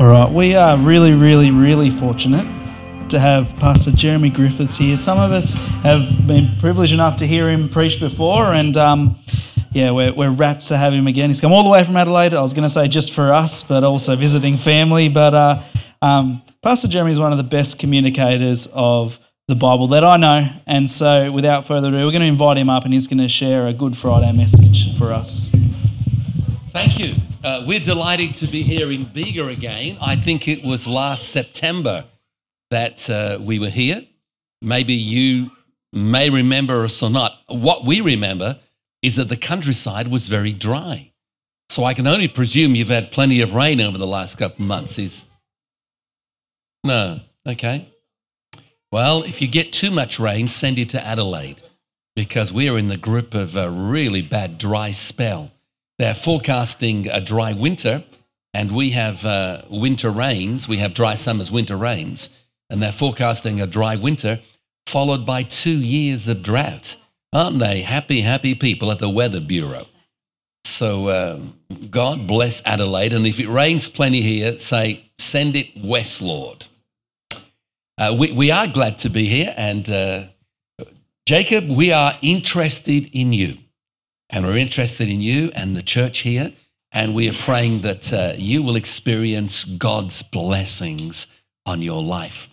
All right, we are really, really, really fortunate to have Pastor Jeremy Griffiths here. Some of us have been privileged enough to hear him preach before, and um, yeah, we're, we're rapt to have him again. He's come all the way from Adelaide. I was going to say just for us, but also visiting family. But uh, um, Pastor Jeremy is one of the best communicators of the Bible that I know. And so, without further ado, we're going to invite him up, and he's going to share a Good Friday message for us. Thank you. Uh, we're delighted to be here in Bega again. I think it was last September that uh, we were here. Maybe you may remember us or not. What we remember is that the countryside was very dry. So I can only presume you've had plenty of rain over the last couple of months. Is no, okay. Well, if you get too much rain, send it to Adelaide because we are in the grip of a really bad dry spell. They're forecasting a dry winter, and we have uh, winter rains. We have dry summers, winter rains, and they're forecasting a dry winter followed by two years of drought. Aren't they happy, happy people at the Weather Bureau? So uh, God bless Adelaide, and if it rains plenty here, say, send it west, Lord. Uh, we, we are glad to be here, and uh, Jacob, we are interested in you. And we're interested in you and the church here. And we are praying that uh, you will experience God's blessings on your life.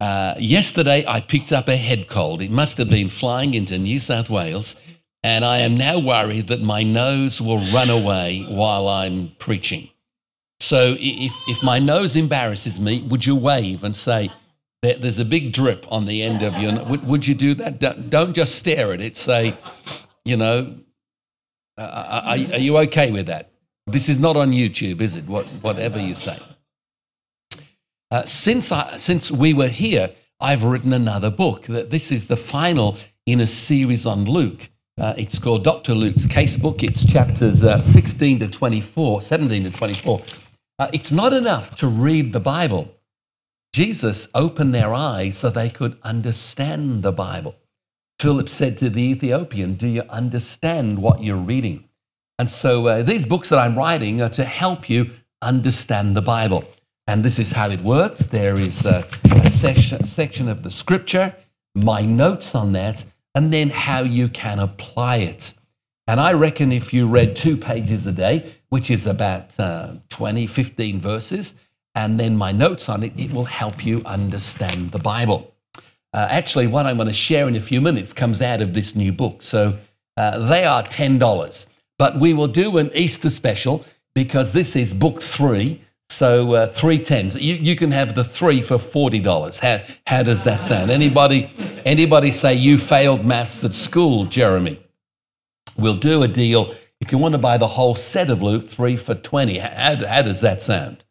Uh, yesterday, I picked up a head cold. It must have been flying into New South Wales. And I am now worried that my nose will run away while I'm preaching. So if, if my nose embarrasses me, would you wave and say, there's a big drip on the end of your would, would you do that? Don't just stare at it. Say, you know, uh, are, are, you okay with that? This is not on YouTube, is it? What, whatever you say. Uh, since, I, since we were here, I've written another book. This is the final in a series on Luke. Uh, it's called Dr. Luke's Casebook. It's chapters uh, 16 to 24, 17 to 24. Uh, it's not enough to read the Bible. Jesus opened their eyes so they could understand the Bible. Philip said to the Ethiopian, Do you understand what you're reading? And so uh, these books that I'm writing are to help you understand the Bible. And this is how it works. There is a, a section, section of the scripture, my notes on that, and then how you can apply it. And I reckon if you read two pages a day, which is about uh, 20, 15 verses, and then my notes on it, it will help you understand the Bible. Uh, actually, what I'm going to share in a few minutes comes out of this new book. So uh, they are $10. But we will do an Easter special because this is book three. So uh, three tens. You, you can have the three for $40. How, how does that sound? Anybody, anybody say you failed maths at school, Jeremy? We'll do a deal. If you want to buy the whole set of Luke, three for 20. How, how does that sound?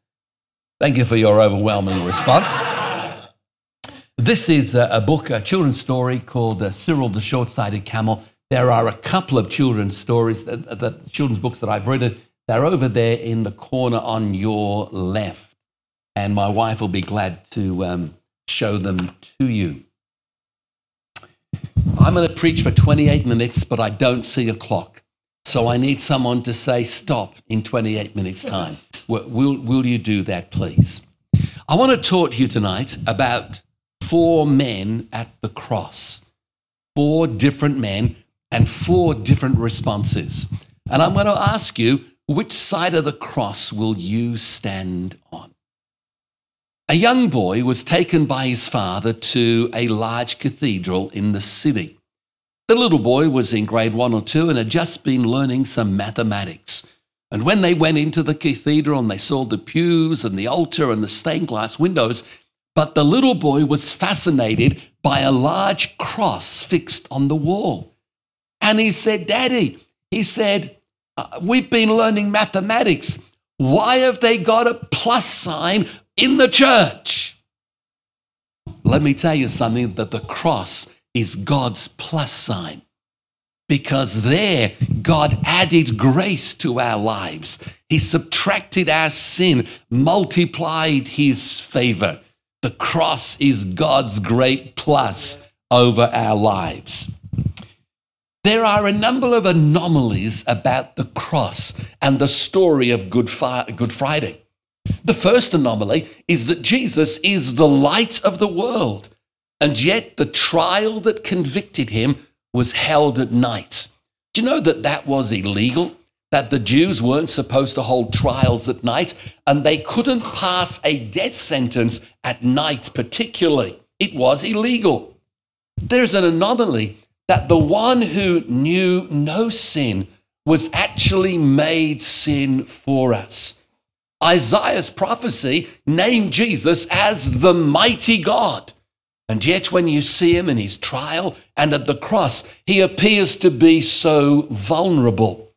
Thank you for your overwhelming response. This is a, book, a children's story called uh, Cyril the Short Sighted Camel. There are a couple of children's stories, that, children's books that I've written. They're over there in the corner on your left. And my wife will be glad to um, show them to you. I'm going to preach for 28 minutes, but I don't see a clock. So I need someone to say stop in 28 minutes' time. Will, will you do that, please? I want to talk to you tonight about four men at the cross, four different men and four different responses. And I'm going to ask you, which side of the cross will you stand on? A young boy was taken by his father to a large cathedral in the city. The little boy was in grade one or two and had just been learning some mathematics. And when they went into the cathedral and they saw the pews and the altar and the stained glass windows, but the little boy was fascinated by a large cross fixed on the wall. And he said, Daddy, he said, uh, We've been learning mathematics. Why have they got a plus sign in the church? Let me tell you something that the cross is God's plus sign because there God added grace to our lives. He subtracted our sin, multiplied his favor. The cross is God's great plus over our lives. There are a number of anomalies about the cross and the story of Good, Friday. The first anomaly is that Jesus is the light of the world, and yet the trial that convicted him was held at night. Do you know that that was illegal? That the Jews weren't supposed to hold trials at night, and they couldn't pass a death sentence at night, particularly. It was illegal. There's an anomaly that the one who knew no sin was actually made sin for us. Isaiah's prophecy named Jesus as the mighty God. And yet, when you see him in his trial and at the cross, he appears to be so vulnerable.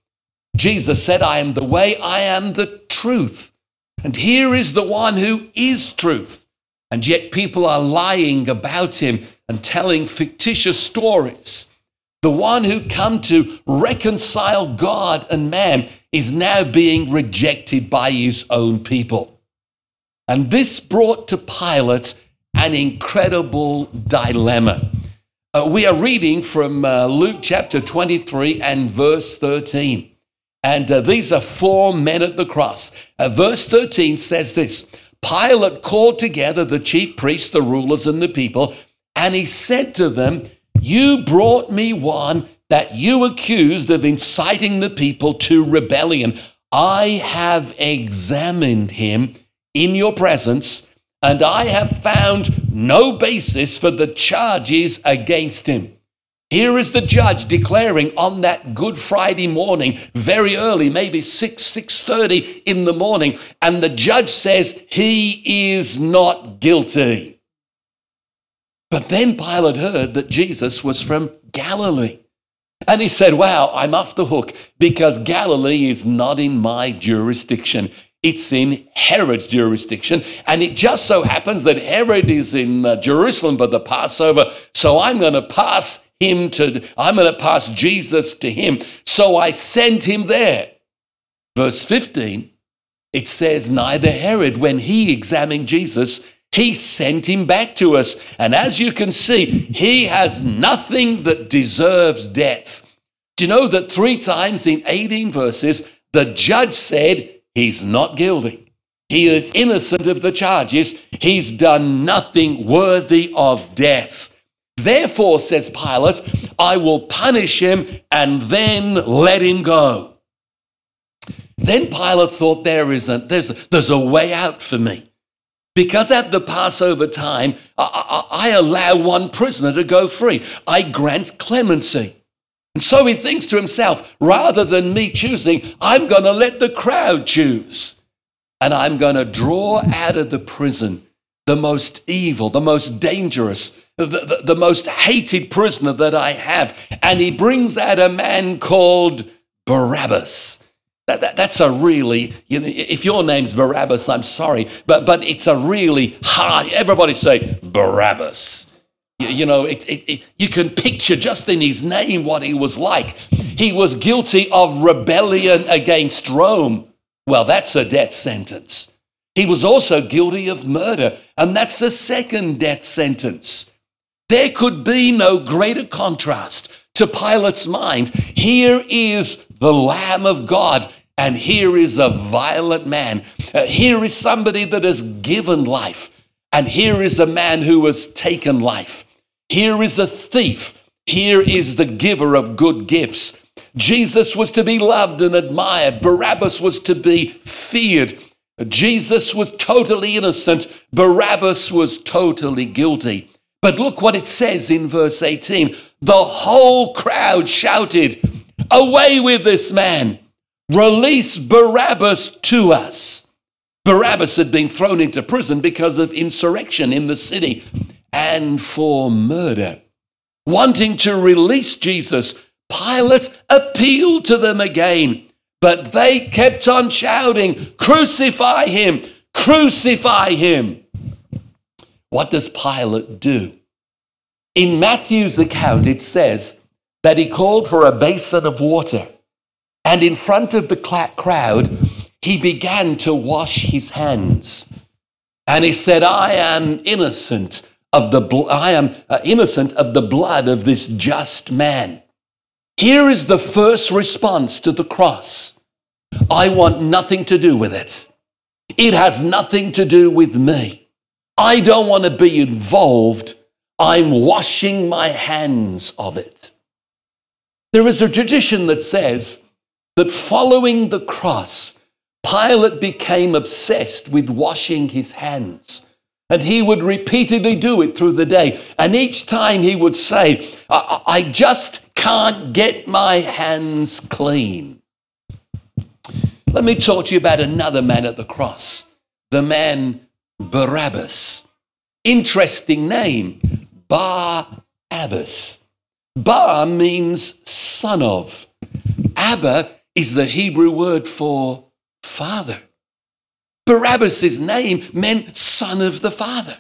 Jesus said, I am the way, I am the truth. And here is the one who is truth. And yet, people are lying about him and telling fictitious stories. The one who come to reconcile God and man is now being rejected by his own people. And this brought to Pilate an incredible dilemma. Uh, we are reading from uh, Luke chapter 23 and verse 13. And uh, these are four men at the cross. Uh, verse 13 says this Pilate called together the chief priests, the rulers, and the people, and he said to them, You brought me one that you accused of inciting the people to rebellion. I have examined him in your presence, and I have found no basis for the charges against him. Here is the judge declaring on that Good Friday morning, very early, maybe 6, 6.30 in the morning, and the judge says he is not guilty. But then Pilate heard that Jesus was from Galilee. And he said, Wow, I'm off the hook because Galilee is not in my jurisdiction. It's in Herod's jurisdiction. And it just so happens that Herod is in uh, Jerusalem for the Passover. So I'm going to pass him to, I'm going to pass Jesus to him. So I sent him there. Verse 15, it says, Neither Herod, when he examined Jesus, he sent him back to us. And as you can see, he has nothing that deserves death. Do you know that three times in 18 verses, the judge said he's not guilty? He is innocent of the charges. He's done nothing worthy of death. Therefore, says Pilate, I will punish him and then let him go. Then Pilate thought there is a, there's, a, there's a way out for me. Because at the Passover time, I, I, I, allow one prisoner to go free. I grant clemency. And so he thinks to himself, rather than me choosing, I'm going to let the crowd choose. And I'm going to draw out of the prison the most evil, the most dangerous, the, the, the most hated prisoner that I have. And he brings out a man called Barabbas. That, that, that's a really, you know, if your name's Barabbas, I'm sorry, but, but it's a really hard, everybody say Barabbas. You, you know, it, it, it, you can picture just in his name what he was like. He was guilty of rebellion against Rome. Well, that's a death sentence. He was also guilty of murder, and that's the second death sentence. There could be no greater contrast to Pilate's mind. Here is the Lamb of God. And here is a violent man. Uh, here is somebody that has given life. And here is a man who has taken life. Here is a thief. Here is the giver of good gifts. Jesus was to be loved and admired. Barabbas was to be feared. Jesus was totally innocent. Barabbas was totally guilty. But look what it says in verse 18. The whole crowd shouted, Away with this man! Release Barabbas to us. Barabbas had been thrown into prison because of insurrection in the city and for murder. Wanting to release Jesus, Pilate appealed to them again, but they kept on shouting, Crucify him! Crucify him! What does Pilate do? In Matthew's account, it says that he called for a basin of water. And in front of the crowd, he began to wash his hands. And he said, I am innocent of the, bl- I am uh, innocent of the blood of this just man. Here is the first response to the cross. I want nothing to do with it. It has nothing to do with me. I don't want to be involved. I'm washing my hands of it. There is a tradition that says that following the cross, Pilate became obsessed with washing his hands. And he would repeatedly do it through the day. And each time he would say, I, I just can't get my hands clean. Let me talk to you about another man at the cross, the man Barabbas. Interesting name, Bar Abbas. Bar means son of. Abba is the Hebrew word for father. Barabbas' name meant son of the father.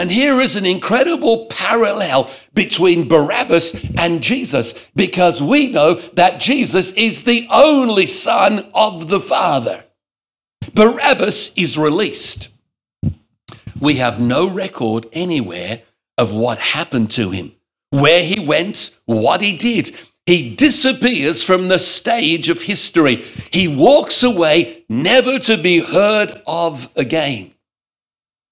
And here is an incredible parallel between Barabbas and Jesus because we know that Jesus is the only son of the Father. Barabbas is released. We have no record anywhere of what happened to him, where he went, what he did. He disappears from the stage of history. He walks away, never to be heard of again.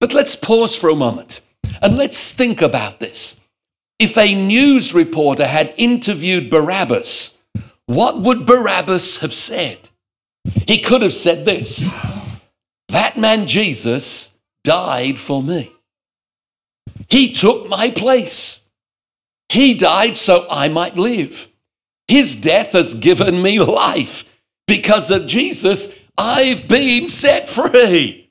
But let's pause for a moment and let's think about this. If a news reporter had interviewed Barabbas, what would Barabbas have said? He could have said this That man Jesus died for me. He took my place. He died so I might live. His death has given me life. Because of Jesus, I've been set free.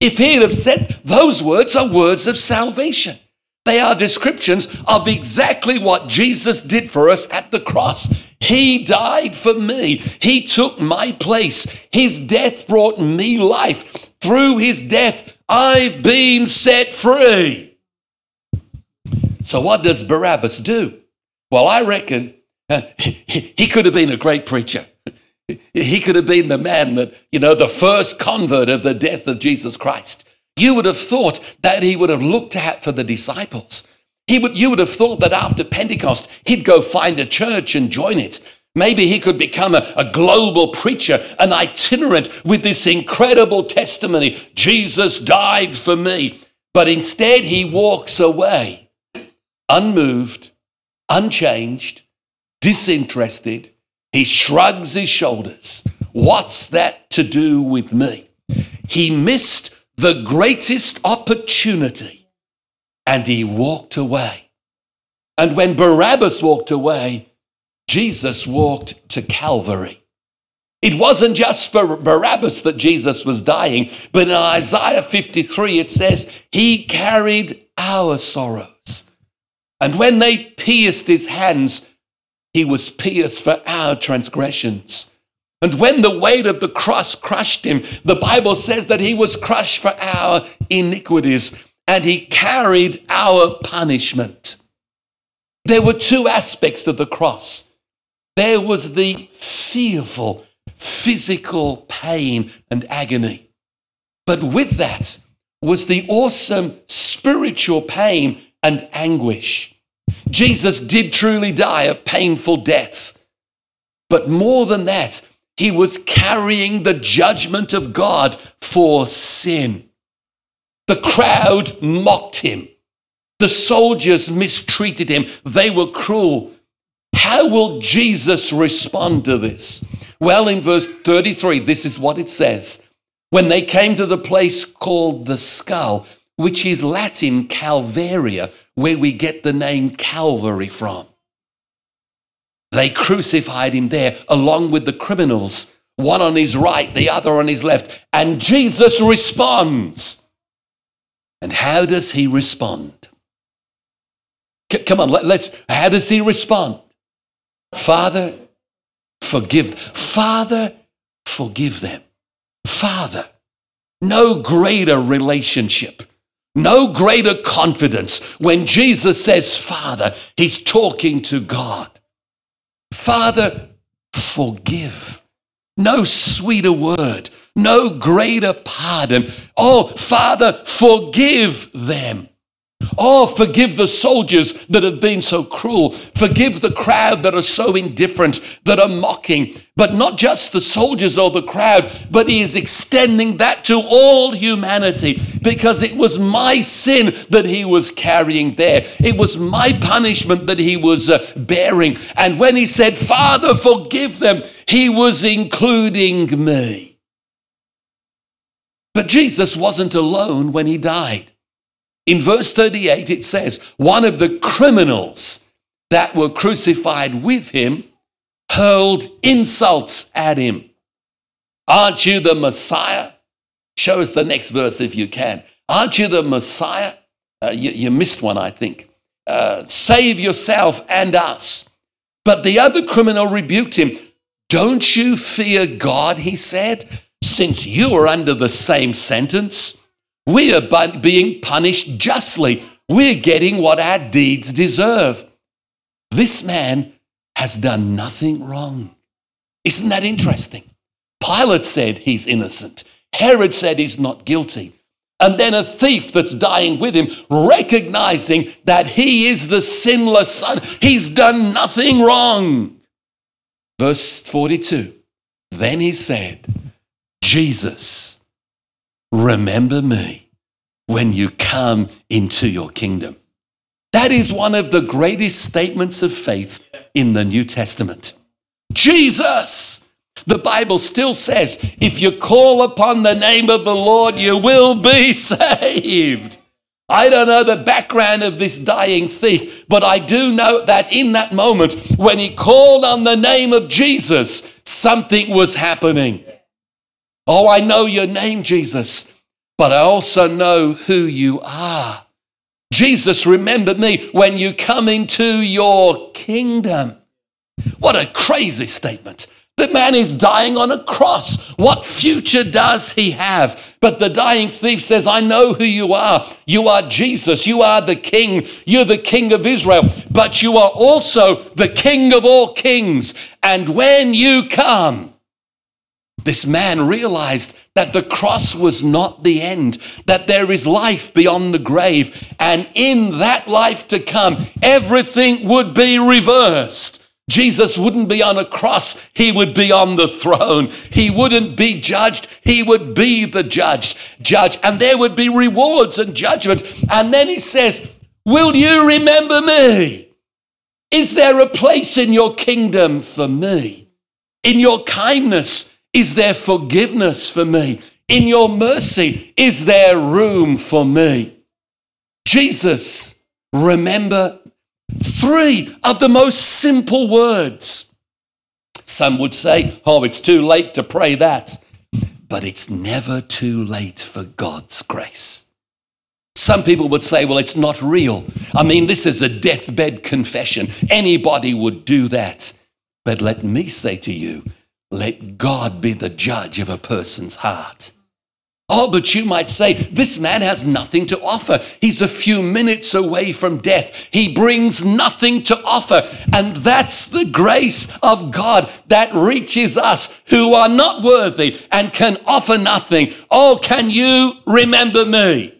If he'd have said, those words are words of salvation. They are descriptions of exactly what Jesus did for us at the cross. He died for me. He took my place. His death brought me life. Through his death, I've been set free. So, what does Barabbas do? Well, I reckon uh, he could have been a great preacher. He could have been the man that, you know, the first convert of the death of Jesus Christ. You would have thought that he would have looked at for the disciples. He would, you would have thought that after Pentecost, he'd go find a church and join it. Maybe he could become a, a global preacher, an itinerant with this incredible testimony Jesus died for me. But instead, he walks away unmoved, unchanged, disinterested. He shrugs his shoulders. What's that to do with me? He missed the greatest opportunity and he walked away. And when Barabbas walked away, Jesus walked to Calvary. It wasn't just for Barabbas that Jesus was dying, but in Isaiah 53 it says, He carried our sorrows. And when they pierced his hands, he was pierced for our transgressions. And when the weight of the cross crushed him, the Bible says that he was crushed for our iniquities and he carried our punishment. There were two aspects of the cross. There was the fearful physical pain and agony. But with that was the awesome spiritual pain and anguish. Jesus did truly die a painful death. But more than that, he was carrying the judgment of God for sin. The crowd mocked him. The soldiers mistreated him. They were cruel. How will Jesus respond to this? Well, in verse 33, this is what it says. When they came to the place called the skull, which is Latin Calvaria, where we get the name Calvary from. They crucified him there along with the criminals, one on his right, the other on his left. And Jesus responds. And how does he respond? C- come on, let, let's. How does he respond? Father, forgive. Father, forgive them. Father, no greater relationship no greater confidence. When Jesus says Father, he's talking to God. Father, forgive. No sweeter word, no greater pardon. Oh, Father, forgive them. Oh, forgive the soldiers that have been so cruel. Forgive the crowd that are so indifferent, that are mocking. But not just the soldiers or the crowd, but he is extending that to all humanity because it was my sin that he was carrying there. It was my punishment that he was uh, bearing. And when he said, Father, forgive them, he was including me. But Jesus wasn't alone when he died. In verse 38, it says, One of the criminals that were crucified with him hurled insults at him. Aren't you the Messiah? Show us the next verse if you can. Aren't you the Messiah? Uh, you, you, missed one, I think. Uh, save yourself and us. But the other criminal rebuked him. Don't you fear God, he said, since you are under the same sentence? We are being punished justly. We're getting what our deeds deserve. This man has done nothing wrong. Isn't that interesting? Pilate said he's innocent. Herod said he's not guilty. And then a thief that's dying with him, recognizing that he is the sinless son. He's done nothing wrong. Verse 42 Then he said, Jesus, remember me when you come into your kingdom. That is one of the greatest statements of faith in the New Testament. Jesus! The Bible still says, if you call upon the name of the Lord, you will be saved. I don't know the background of this dying thief, but I do know that in that moment, when he called on the name of Jesus, something was happening. Oh, I know your name, Jesus, but I also know who you are. Jesus, remember me when you come into your kingdom. What a crazy statement. The man is dying on a cross. What future does he have? But the dying thief says, I know who you are. You are Jesus. You are the king. You're the king of Israel. But you are also the king of all kings. And when you come, this man realized that the cross was not the end, that there is life beyond the grave. And in that life to come, everything would be reversed. Jesus wouldn't be on a cross, he would be on the throne. He wouldn't be judged, he would be the judge. Judge, and there would be rewards and judgment. And then he says, Will you remember me? Is there a place in your kingdom for me? In your kindness, is there forgiveness for me? In your mercy, is there room for me? Jesus, remember three of the most simple words. Some would say, oh, it's too late to pray that. But it's never too late for God's grace. Some people would say, well, it's not real. I mean, this is a deathbed confession. Anybody would do that. But let me say to you, let God be the judge of a person's heart. Oh, but you might say, this man has nothing to offer. He's a few minutes away from death. He brings nothing to offer. And that's the grace of God that reaches us who are not worthy and can offer nothing. Oh, can you remember me?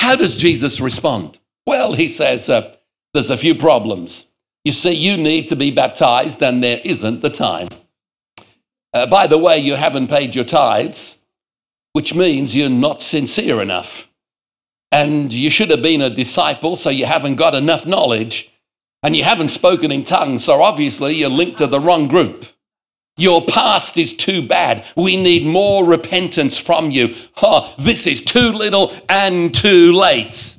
How does Jesus respond? Well, he says, uh, there's a few problems. You see, you need to be baptized, and there isn't the time. Uh, by the way, you haven't paid your tithes, which means you're not sincere enough. And you should have been a disciple, so you haven't got enough knowledge. And you haven't spoken in tongues, so obviously you're linked to the wrong group. Your past is too bad. We need more repentance from you. Oh, this is too little and too late.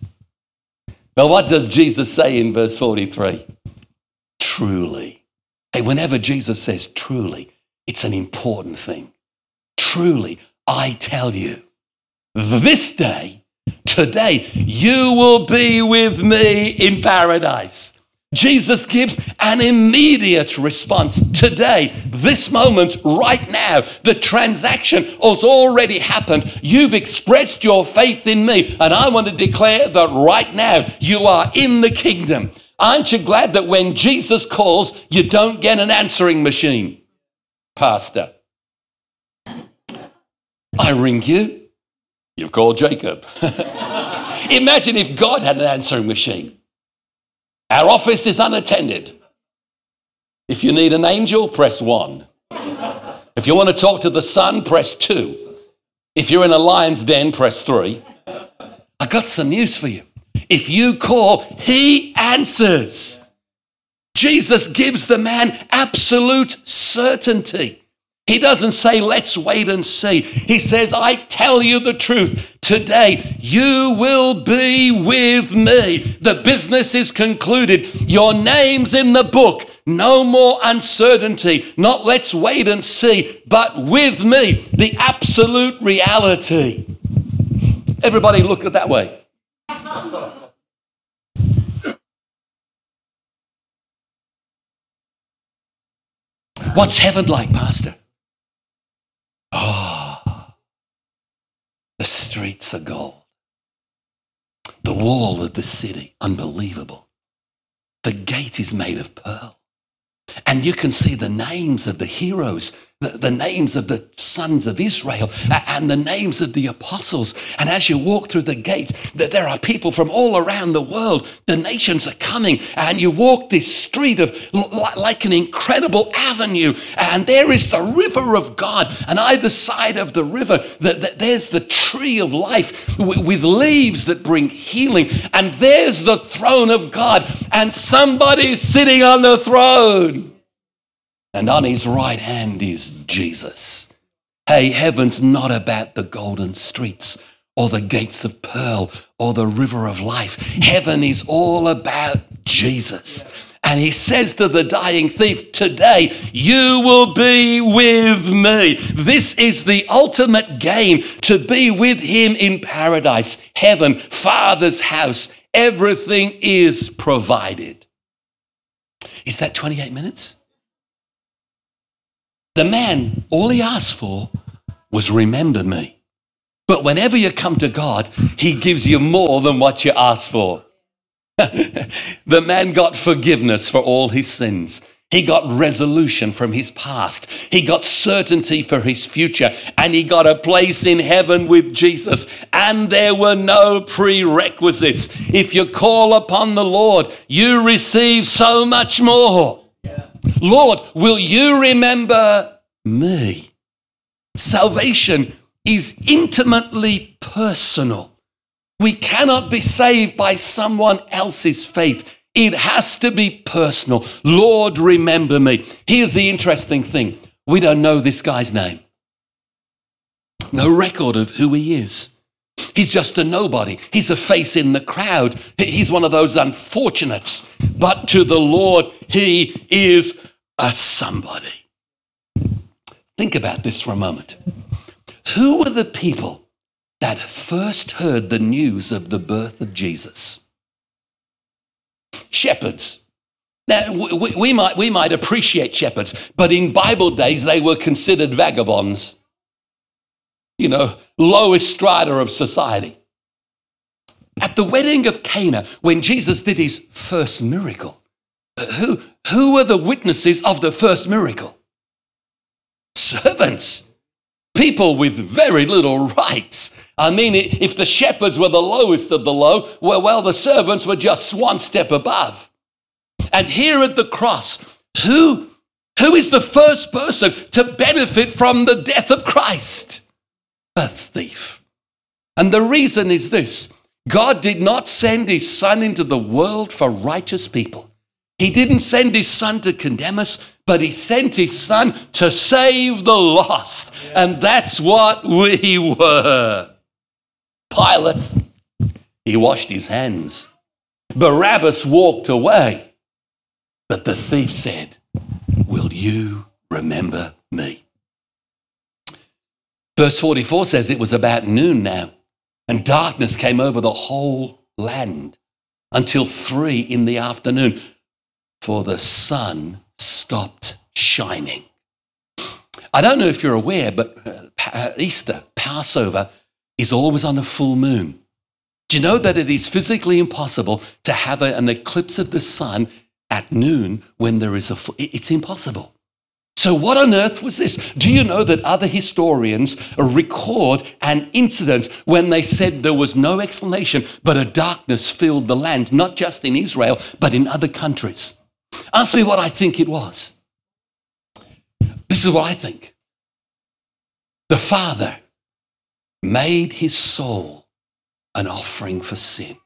Well, what does Jesus say in verse 43? Truly. Hey, whenever Jesus says truly, it's an important thing. Truly, I tell you, this day, today, you will be with me in paradise. Jesus gives an immediate response. Today, this moment, right now, the transaction has already happened. You've expressed your faith in me, and I want to declare that right now you are in the kingdom. Aren't you glad that when Jesus calls, you don't get an answering machine? Pastor. I ring you. You've called Jacob. Imagine if God had an answering machine. Our office is unattended. If you need an angel, press one. If you want to talk to the Son, press two. If you're in a lion's den, press three. I got some news for you. If you call, he answers. Jesus gives the man absolute certainty. He doesn't say, let's wait and see. He says, I tell you the truth. Today, you will be with me. The business is concluded. Your name's in the book. No more uncertainty. Not let's wait and see, but with me, the absolute reality. Everybody look at that way. What's heaven like, Pastor? Oh, the streets are gold. The wall of the city, unbelievable. The gate is made of pearl. And you can see the names of the heroes the, the, names of the sons of Israel and the names of the apostles. And as you walk through the gate, that there are people from all around the world. The nations are coming, and you walk this street of like an incredible avenue, and there is the river of God. And either side of the river, that there's the tree of life with leaves that bring healing, and there's the throne of God, and somebody's sitting on the throne and on his right hand is Jesus. Hey, heaven's not about the golden streets or the gates of pearl or the river of life. Heaven is all about Jesus. And he says to the dying thief, Today you will be with me. This is the ultimate game to be with him in paradise, heaven, Father's house. Everything is provided. Is that 28 minutes? The man, all he asked for was remember me. But whenever you come to God, he gives you more than what you ask for. the man got forgiveness for all his sins. He got resolution from his past. He got certainty for his future. And he got a place in heaven with Jesus. And there were no prerequisites. If you call upon the Lord, you receive so much more. Lord, will you remember me? Salvation is intimately personal. We cannot be saved by someone else's faith. It has to be personal. Lord, remember me. Here's the interesting thing we don't know this guy's name, no record of who he is. He's just a nobody. He's a face in the crowd. He's one of those unfortunates. But to the Lord, he is a somebody. Think about this for a moment. Who were the people that first heard the news of the birth of Jesus? Shepherds. Now, we, we, might, we might appreciate shepherds, but in Bible days, they were considered vagabonds. You know, lowest strata of society. At the wedding of Cana, when Jesus did his first miracle, who, who were the witnesses of the first miracle? Servants. People with very little rights. I mean, if the shepherds were the lowest of the low, well, well, the servants were just one step above. And here at the cross, who, who is the first person to benefit from the death of Christ? A thief. And the reason is this God did not send his son into the world for righteous people. He didn't send his son to condemn us, but he sent his son to save the lost. And that's what we were. Pilate, he washed his hands. Barabbas walked away. But the thief said, Will you remember me? Verse 44 says it was about noon now, and darkness came over the whole land until three in the afternoon for the sun stopped shining. I don't know if you're aware, but uh, Easter, Passover, is always on a full moon. Do you know that it is physically impossible to have an eclipse of the sun at noon when there is a full, it's impossible. So, what on earth was this? Do you know that other historians record an incident when they said there was no explanation, but a darkness filled the land, not just in Israel, but in other countries? Ask me what I think it was. This is what I think. The Father made his soul an offering for sin,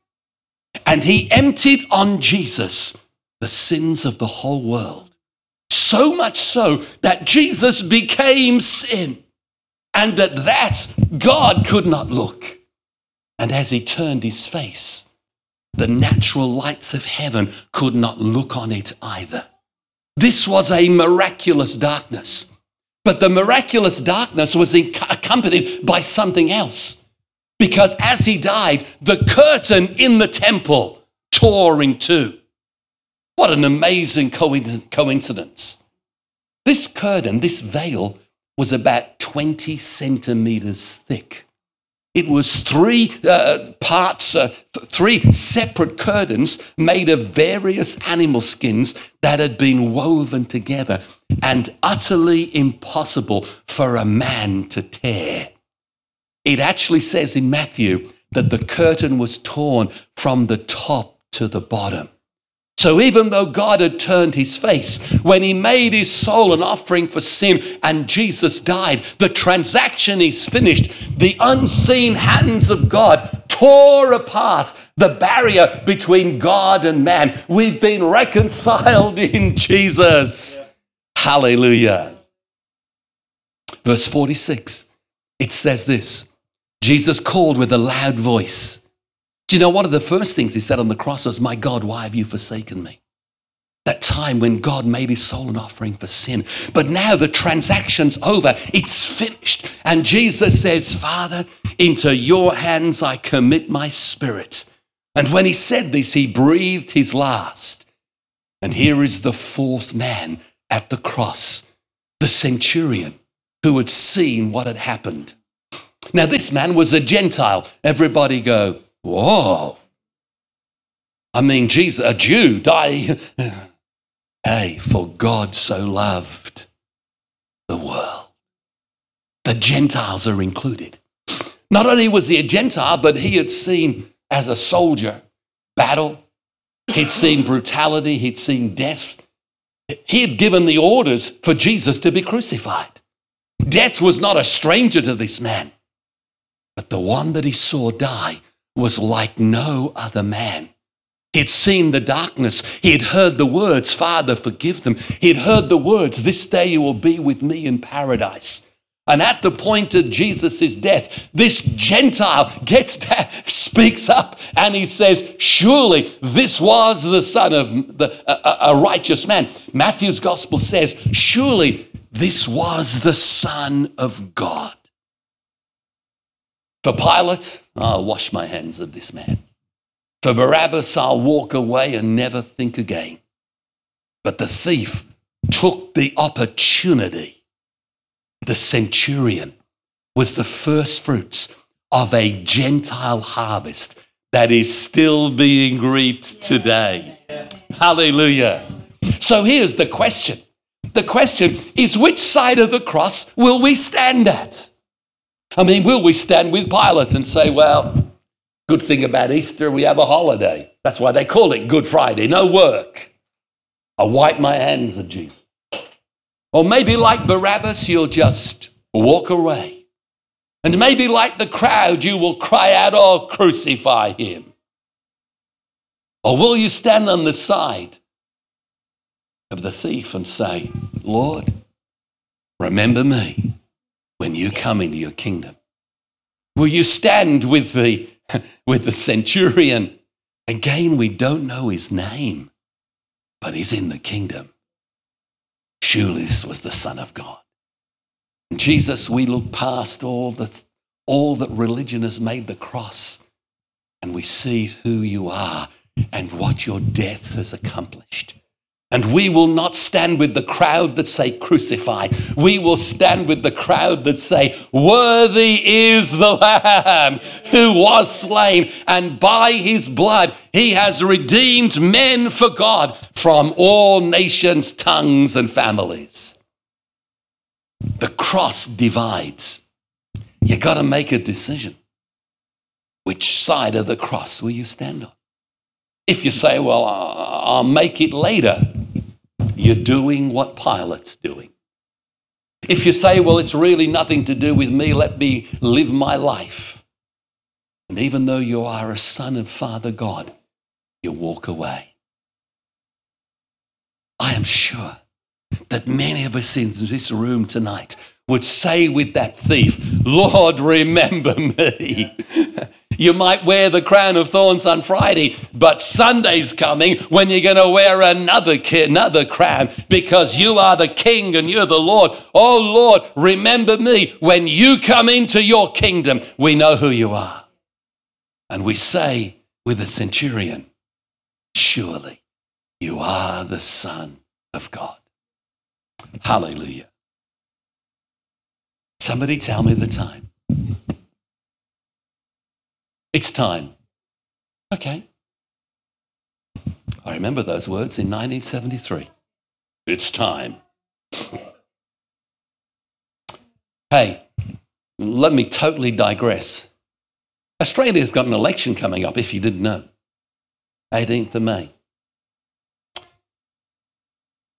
and he emptied on Jesus the sins of the whole world. So much so that Jesus became sin, and at that God could not look. And as he turned his face, the natural lights of heaven could not look on it either. This was a miraculous darkness. But the miraculous darkness was accompanied by something else. Because as he died, the curtain in the temple tore in two. What an amazing coincidence. This curtain, this veil, was about 20 centimeters thick. It was three uh, parts, uh, three separate curtains made of various animal skins that had been woven together and utterly impossible for a man to tear. It actually says in Matthew that the curtain was torn from the top to the bottom. So even though God had turned his face, when he made his soul an offering for sin and Jesus died, the transaction is finished. The unseen hands of God tore apart the barrier between God and man. We've been reconciled in Jesus. Hallelujah. Verse 46, it says this Jesus called with a loud voice. Do you know one of the first things he said on the cross was, My God, why have you forsaken me? That time when God made his soul an offering for sin. But now the transaction's over, it's finished. And Jesus says, Father, into your hands I commit my spirit. And when he said this, he breathed his last. And here is the fourth man at the cross, the centurion who had seen what had happened. Now, this man was a Gentile. Everybody go, Whoa. I mean, Jesus, a Jew, die. hey, for God so loved the world. The Gentiles are included. Not only was he a Gentile, but he had seen as a soldier battle, he'd seen brutality, he'd seen death. He had given the orders for Jesus to be crucified. Death was not a stranger to this man, but the one that he saw die was like no other man. He'd seen the darkness. He had heard the words, Father, forgive them. He had heard the words, This day you will be with me in paradise. And at the point of Jesus' death, this Gentile gets down, speaks up, and he says, Surely this was the son of the, a, a righteous man. Matthew's gospel says, Surely this was the Son of God. For Pilate, I'll wash my hands of this man. For Barabbas, I'll walk away and never think again. But the thief took the opportunity. The centurion was the first fruits of a Gentile harvest that is still being reaped today. Hallelujah. So here's the question. The question is which side of the cross will we stand at? I mean, will we stand with Pilate and say, well, good thing about Easter, we have a holiday. That's why they call it Good Friday, no work. I wipe my hands of Jesus. Or maybe like Barabbas, you'll just walk away. And maybe like the crowd, you will cry out, Oh, crucify him. Or will you stand on the side of the thief and say, Lord, remember me when you come into your kingdom? Will you stand with the, with the centurion? Again, we don't know his name, but he's in the kingdom. Surely was the Son of God. Jesus, we look past all, the, all that religion has made the cross and we see who you are and what your death has accomplished. And we will not stand with the crowd that say, Crucify. We will stand with the crowd that say, Worthy is the Lamb who was slain, and by his blood he has redeemed men for God from all nations, tongues, and families. the cross divides. You got to make a decision. Which side of the cross will you stand on? If you say, well, I'll make it later, you're doing what Pilate's doing. If you say, well, it's really nothing to do with me, let me live my life. And even though you are a son of Father God, you walk away. I am sure that many of us in this room tonight would say with that thief, Lord, remember me. You might wear the crown of thorns on Friday, but Sunday's coming when you're going to wear another, another crown because you are the king and you're the Lord. Oh Lord, remember me. When you come into your kingdom, we know who you are. And we say with the centurion, Surely you are the Son of God. Hallelujah. Somebody tell me the time. It's time. Okay. I remember those words in 1973. It's time. Hey, let me totally digress. Australia's got an election coming up, if you didn't know. 18th of May.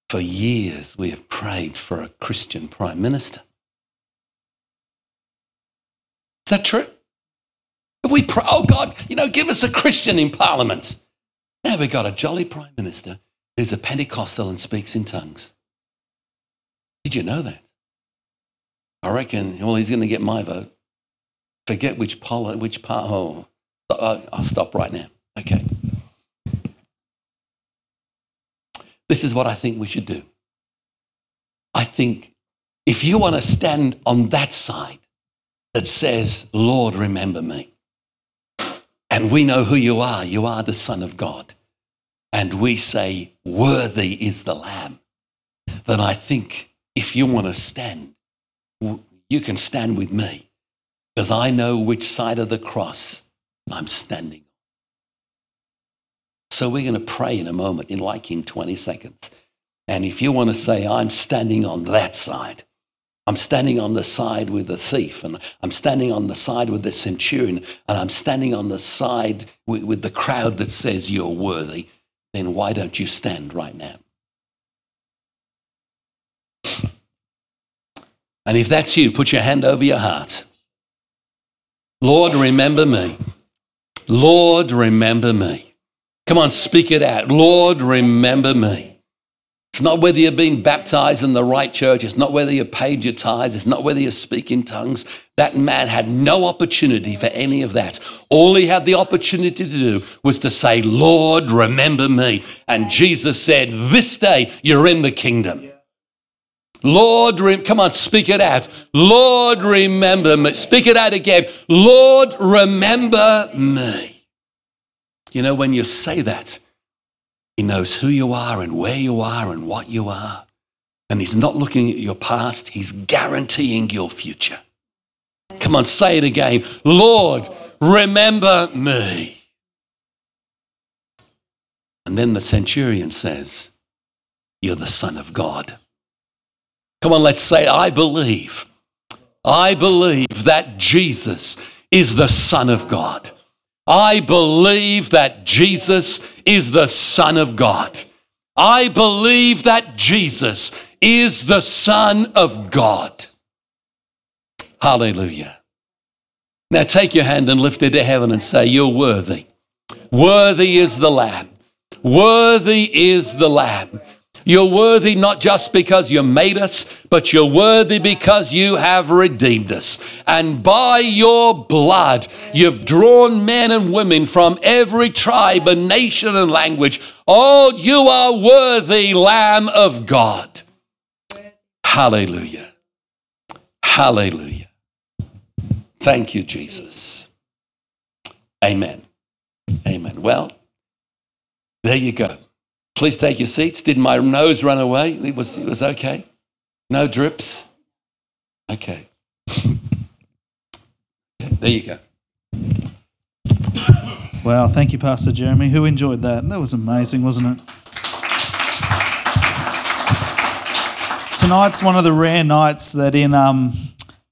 For years, we have prayed for a Christian Prime Minister. Is that true? If we pray, oh God, you know, give us a Christian in Parliament. Now we've got a jolly Prime Minister who's a Pentecostal and speaks in tongues. Did you know that? I reckon, well, he's going to get my vote. Forget which poll, which part. Oh, I'll stop right now. Okay. This is what I think we should do. I think if you want to stand on that side that says, Lord, remember me, and we know who you are, you are the Son of God, and we say, Worthy is the Lamb, then I think if you want to stand, you can stand with me because I know which side of the cross I'm standing so we're going to pray in a moment, in like in 20 seconds. And if you want to say, I'm standing on that side, I'm standing on the side with the thief, and I'm standing on the side with the centurion, and I'm standing on the side with, with the crowd that says you're worthy, then why don't you stand right now? And if that's you, put your hand over your heart. Lord, remember me. Lord, remember me. Come on, speak it out. Lord, remember me. It's not whether you've been baptized in the right church. It's not whether you paid your tithes. It's not whether you speak in tongues. That man had no opportunity for any of that. All he had the opportunity to do was to say, Lord, remember me. And Jesus said, This day you're in the kingdom. Lord, come on, speak it out. Lord, remember me. Speak it out again. Lord, remember me. You know, when you say that, He knows who you are and where you are and what you are. And He's not looking at your past, He's guaranteeing your future. Come on, say it again. Lord, remember me. And then the centurion says, You're the Son of God. Come on, let's say, I believe. I believe that Jesus is the Son of God. I believe that Jesus is the Son of God. I believe that Jesus is the Son of God. Hallelujah. Now take your hand and lift it to heaven and say, You're worthy. Worthy is the Lamb. Worthy is the Lamb. You're worthy not just because you made us, but you're worthy because you have redeemed us. And by your blood, you've drawn men and women from every tribe and nation and language. Oh, you are worthy, Lamb of God. Hallelujah. Hallelujah. Thank you, Jesus. Amen. Amen. Well, there you go. Please take your seats. Did my nose run away? It was, it was okay. No drips. Okay. there you go. Wow, thank you, Pastor Jeremy. Who enjoyed that? That was amazing, wasn't it? tonight's one of the rare nights that in um,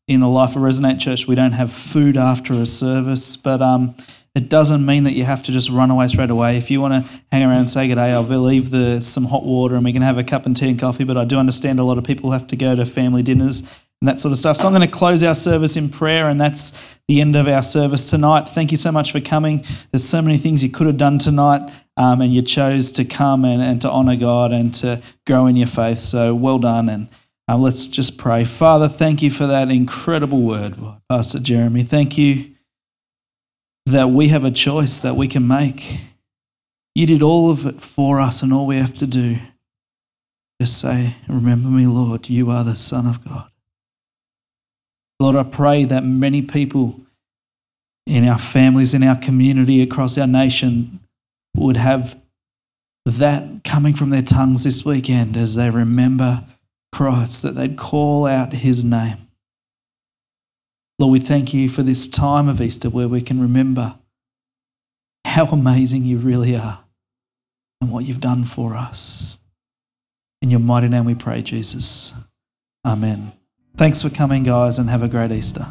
in the life of Resonate Church we don't have food after a service, but um, it doesn't mean that you have to just run away straight away. If you want to hang around and say good day, I believe there's some hot water and we can have a cup and tea and coffee. But I do understand a lot of people have to go to family dinners and that sort of stuff. So I'm going to close our service in prayer, and that's the end of our service tonight. Thank you so much for coming. There's so many things you could have done tonight, um, and you chose to come and, and to honor God and to grow in your faith. So well done. And um, let's just pray. Father, thank you for that incredible word, Pastor Jeremy. Thank you that we have a choice that we can make. You did all of it for us, and all we have to do just say, Remember me, Lord, you are the Son of God. Lord, I pray that many people in our families, in our community, across our nation would have that coming from their tongues this weekend as they remember Christ, that they'd call out his name. Lord, we thank you for this time of Easter where we can remember how amazing you really are and what you've done for us. In your mighty name we pray, Jesus. Amen. Thanks for coming, guys, and have a great Easter.